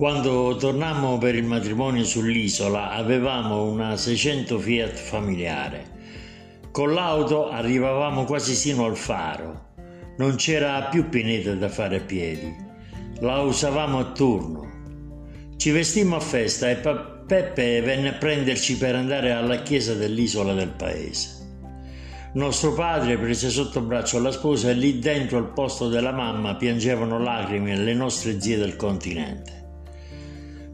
Quando tornammo per il matrimonio sull'isola avevamo una 600 Fiat familiare. Con l'auto arrivavamo quasi sino al faro. Non c'era più pineta da fare a piedi. La usavamo a turno. Ci vestimmo a festa e Peppe venne a prenderci per andare alla chiesa dell'isola del paese. Nostro padre prese sotto braccio la sposa e lì dentro al posto della mamma piangevano lacrime le nostre zie del continente.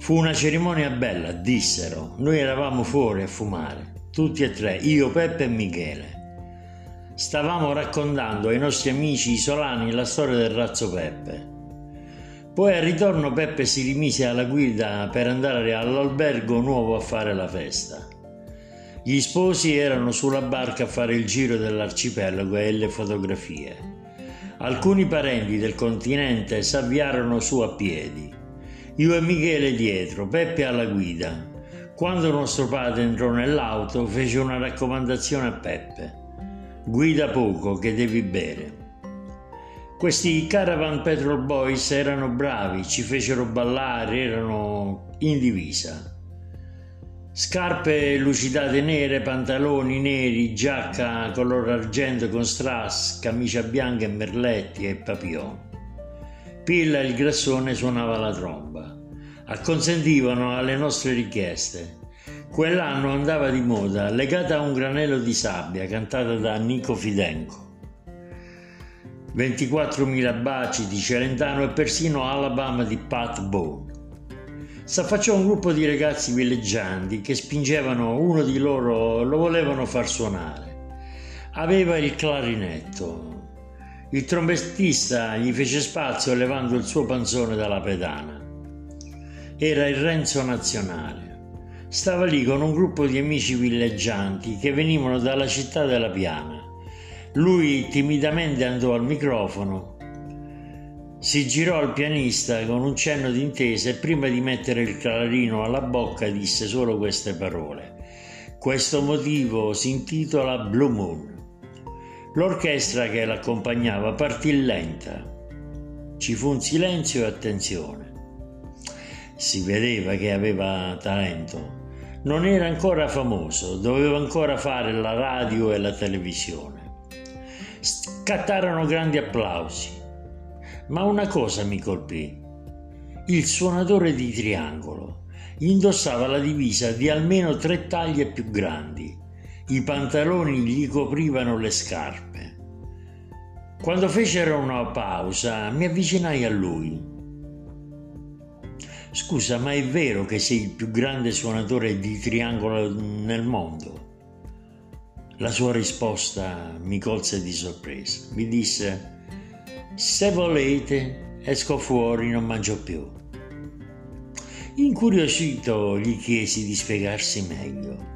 Fu una cerimonia bella, dissero. Noi eravamo fuori a fumare, tutti e tre, io, Peppe e Michele. Stavamo raccontando ai nostri amici isolani la storia del razzo Peppe. Poi al ritorno Peppe si rimise alla guida per andare all'albergo nuovo a fare la festa. Gli sposi erano sulla barca a fare il giro dell'arcipelago e le fotografie. Alcuni parenti del continente s'avviarono su a piedi. Io e Michele dietro, Peppe alla guida. Quando nostro padre entrò nell'auto fece una raccomandazione a Peppe. Guida poco che devi bere. Questi Caravan Petrol Boys erano bravi, ci fecero ballare, erano in divisa. Scarpe lucidate nere, pantaloni neri, giacca color argento con strass, camicia bianca e merletti e papillon. Pilla il grassone suonava la tromba. Acconsentivano alle nostre richieste. Quell'anno andava di moda, legata a un granello di sabbia, cantata da Nico Fidenco. 24.000 baci di Celentano e persino Alabama di Pat Bone. S'affacciò un gruppo di ragazzi villeggianti che spingevano uno di loro, lo volevano far suonare. Aveva il clarinetto, il trombettista gli fece spazio levando il suo panzone dalla pedana. Era il Renzo nazionale. Stava lì con un gruppo di amici villeggianti che venivano dalla città della Piana. Lui timidamente andò al microfono, si girò al pianista con un cenno d'intesa e prima di mettere il clarino alla bocca disse solo queste parole. Questo motivo si intitola Blue Moon. L'orchestra che l'accompagnava partì lenta. Ci fu un silenzio e attenzione. Si vedeva che aveva talento. Non era ancora famoso, doveva ancora fare la radio e la televisione. Scattarono grandi applausi. Ma una cosa mi colpì. Il suonatore di triangolo indossava la divisa di almeno tre taglie più grandi i pantaloni gli coprivano le scarpe. Quando fecero una pausa mi avvicinai a lui. Scusa, ma è vero che sei il più grande suonatore di triangolo nel mondo? La sua risposta mi colse di sorpresa. Mi disse, se volete, esco fuori, non mangio più. Incuriosito gli chiesi di spiegarsi meglio.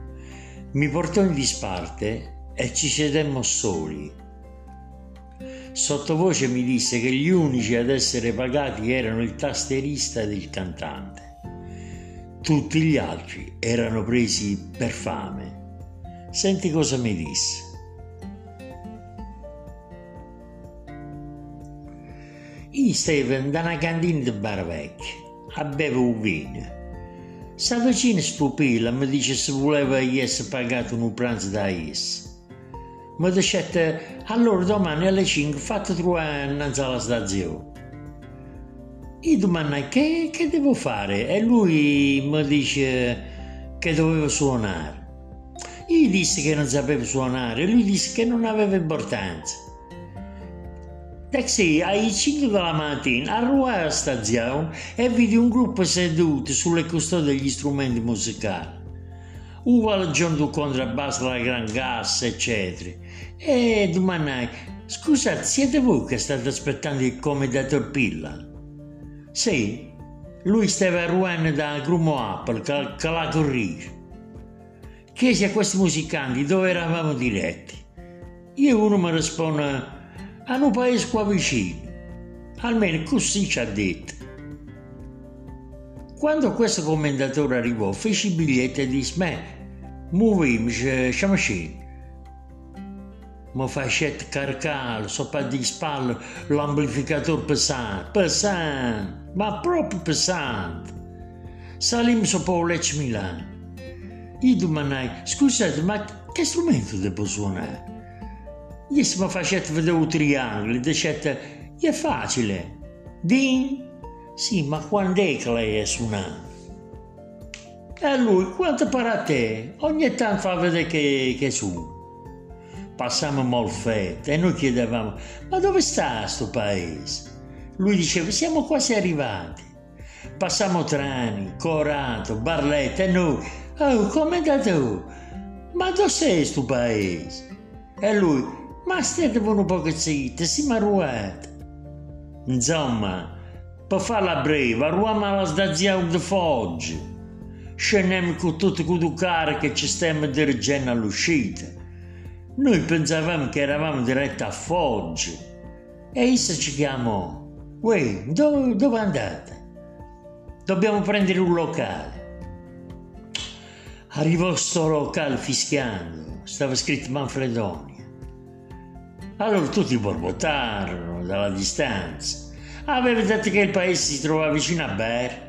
Mi portò in disparte e ci sedemmo soli. Sottovoce mi disse che gli unici ad essere pagati erano il tasterista ed il cantante. Tutti gli altri erano presi per fame. Senti cosa mi disse. Io stavo da una cantina di Baravecchia a bere un vino Sta vicino spupilla mi dice se voleva essere pagato un pranzo da essa. Mi dice allora domani alle 5 fate trovare innanzi alla stazione. Io domani che, che devo fare e lui mi dice che dovevo suonare. Io disse che non sapevo suonare e lui disse che non aveva importanza. Taxi alle 5 della mattina arrivò alla stazione e vidi un gruppo seduto sulle custode degli strumenti musicali. Uva il giorno del contrabbasso, la gran gas, eccetera. E domandai, scusate, siete voi che state aspettando il commendator Pilla? Sì, lui stava arrivando da Grumo Apple, la corrige. Chiesi a questi musicanti dove eravamo diretti. Io uno mi risponde a un paese qua vicino. Almeno così ci ha detto. Quando questo commendatore arrivò, fece il biglietto e disse: Me, muoviamoci, siamo scesi. Mi facette caricare sopra di spalle l'amplificatore pesante, pesante, ma proprio pesante. Salimmo sopra Lecce Milano. Io domandai, scusate, ma che strumento devo suonare? Gli facete vedere un triangolo, dicete, è facile. Din? Sì, ma quando è che lei è suonato? E lui, quanto pare a te? Ogni tanto fa vedere che, che su. Passammo Molfetta e noi chiedevamo, ma dove sta sto paese? Lui diceva, siamo quasi arrivati. Passammo Trani, Corato, Barletta e noi, oh, come andato? Ma dove sei sto paese? E lui, ma state un po' zitti, si marruate. Insomma, per farla breve, arriviamo alla stazione di Foggia scendiamo con tutte le care che ci stiamo dirigendo all'uscita. Noi pensavamo che eravamo diretti a Foggia e essa ci chiamò. Uè, dove, dove andate? Dobbiamo prendere un locale. Arrivò sto locale fischiando, stava scritto Manfredonia. Allora tutti borbottarono dalla distanza. Aveva detto che il paese si trovava vicino a Ber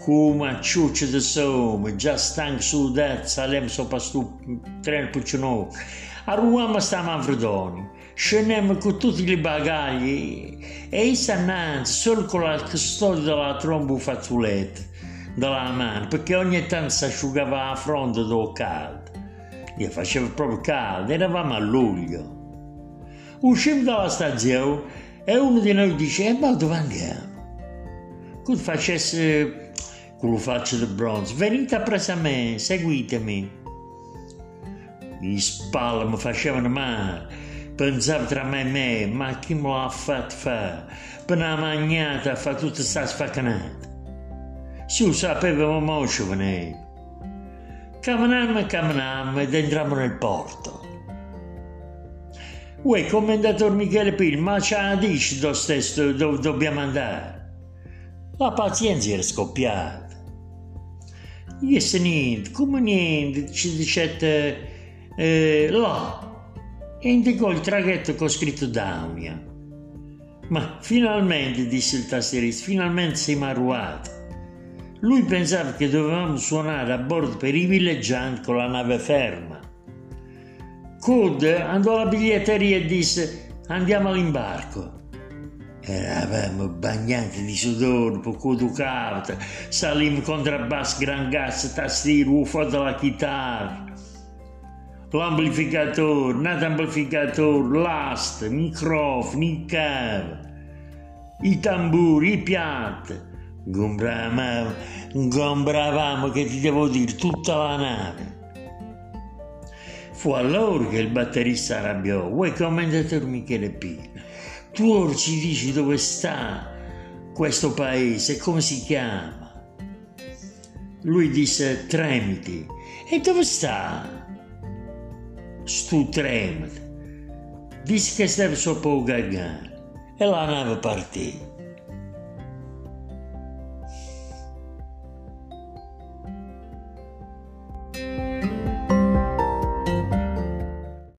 come ciuccia di soma, già stanco sudato, saliamo sopra sto treno puccino. Arriviamo a sta Manfredoni, scendiamo con tutti i bagagli e issa innanzi solo con la custodia della tromba fazzoletta dalla mano, perché ogni tanto si asciugava la fronte do caldo. Io faceva proprio caldo, eravamo a luglio. Uscimmo dalla stazione e uno di noi dice, eh, ma dove andiamo? Che facesse con lo faccio di bronzo. Venite presso a me, seguitemi. I spalle mi facevano male. Pensavo tra me e me, ma chi me l'ha fatto fare? Per una magnata fa tutta questa sfaccanata. Su sapevamo moscio venire. Camminammo e camminammo ed entrammo nel porto. Uè, commendatore Michele Pil, ma c'ha dici dove stesso dove dobbiamo andare? La pazienza era scoppiata. Yes, niente, come niente, ci dicete eh, là. E indicò il traghetto con scritto Daunia. Ma finalmente, disse il tastierista, finalmente siamo arrivati. Lui pensava che dovevamo suonare a bordo per i villeggianti con la nave ferma. Code andò alla biglietteria e disse andiamo all'imbarco. Eravamo bagnati di sudore, poco ducato, salimmo contrabbasso, gran gas, tastiere, fuori dalla chitarra. L'amplificatore, nato amplificatore, l'ast, microfono, il cavo, i tamburi, i piatti. Gombravamo, gombravamo, che ti devo dire, tutta la nave. Fu allora che il batterista arrabbiò, vuoi commendatore Michele Pino? tu ora ci dici dove sta questo paese, come si chiama? Lui disse Tremiti. E dove sta? Stu Tremiti. Disse che stava sopra il Gargano e la nave partì.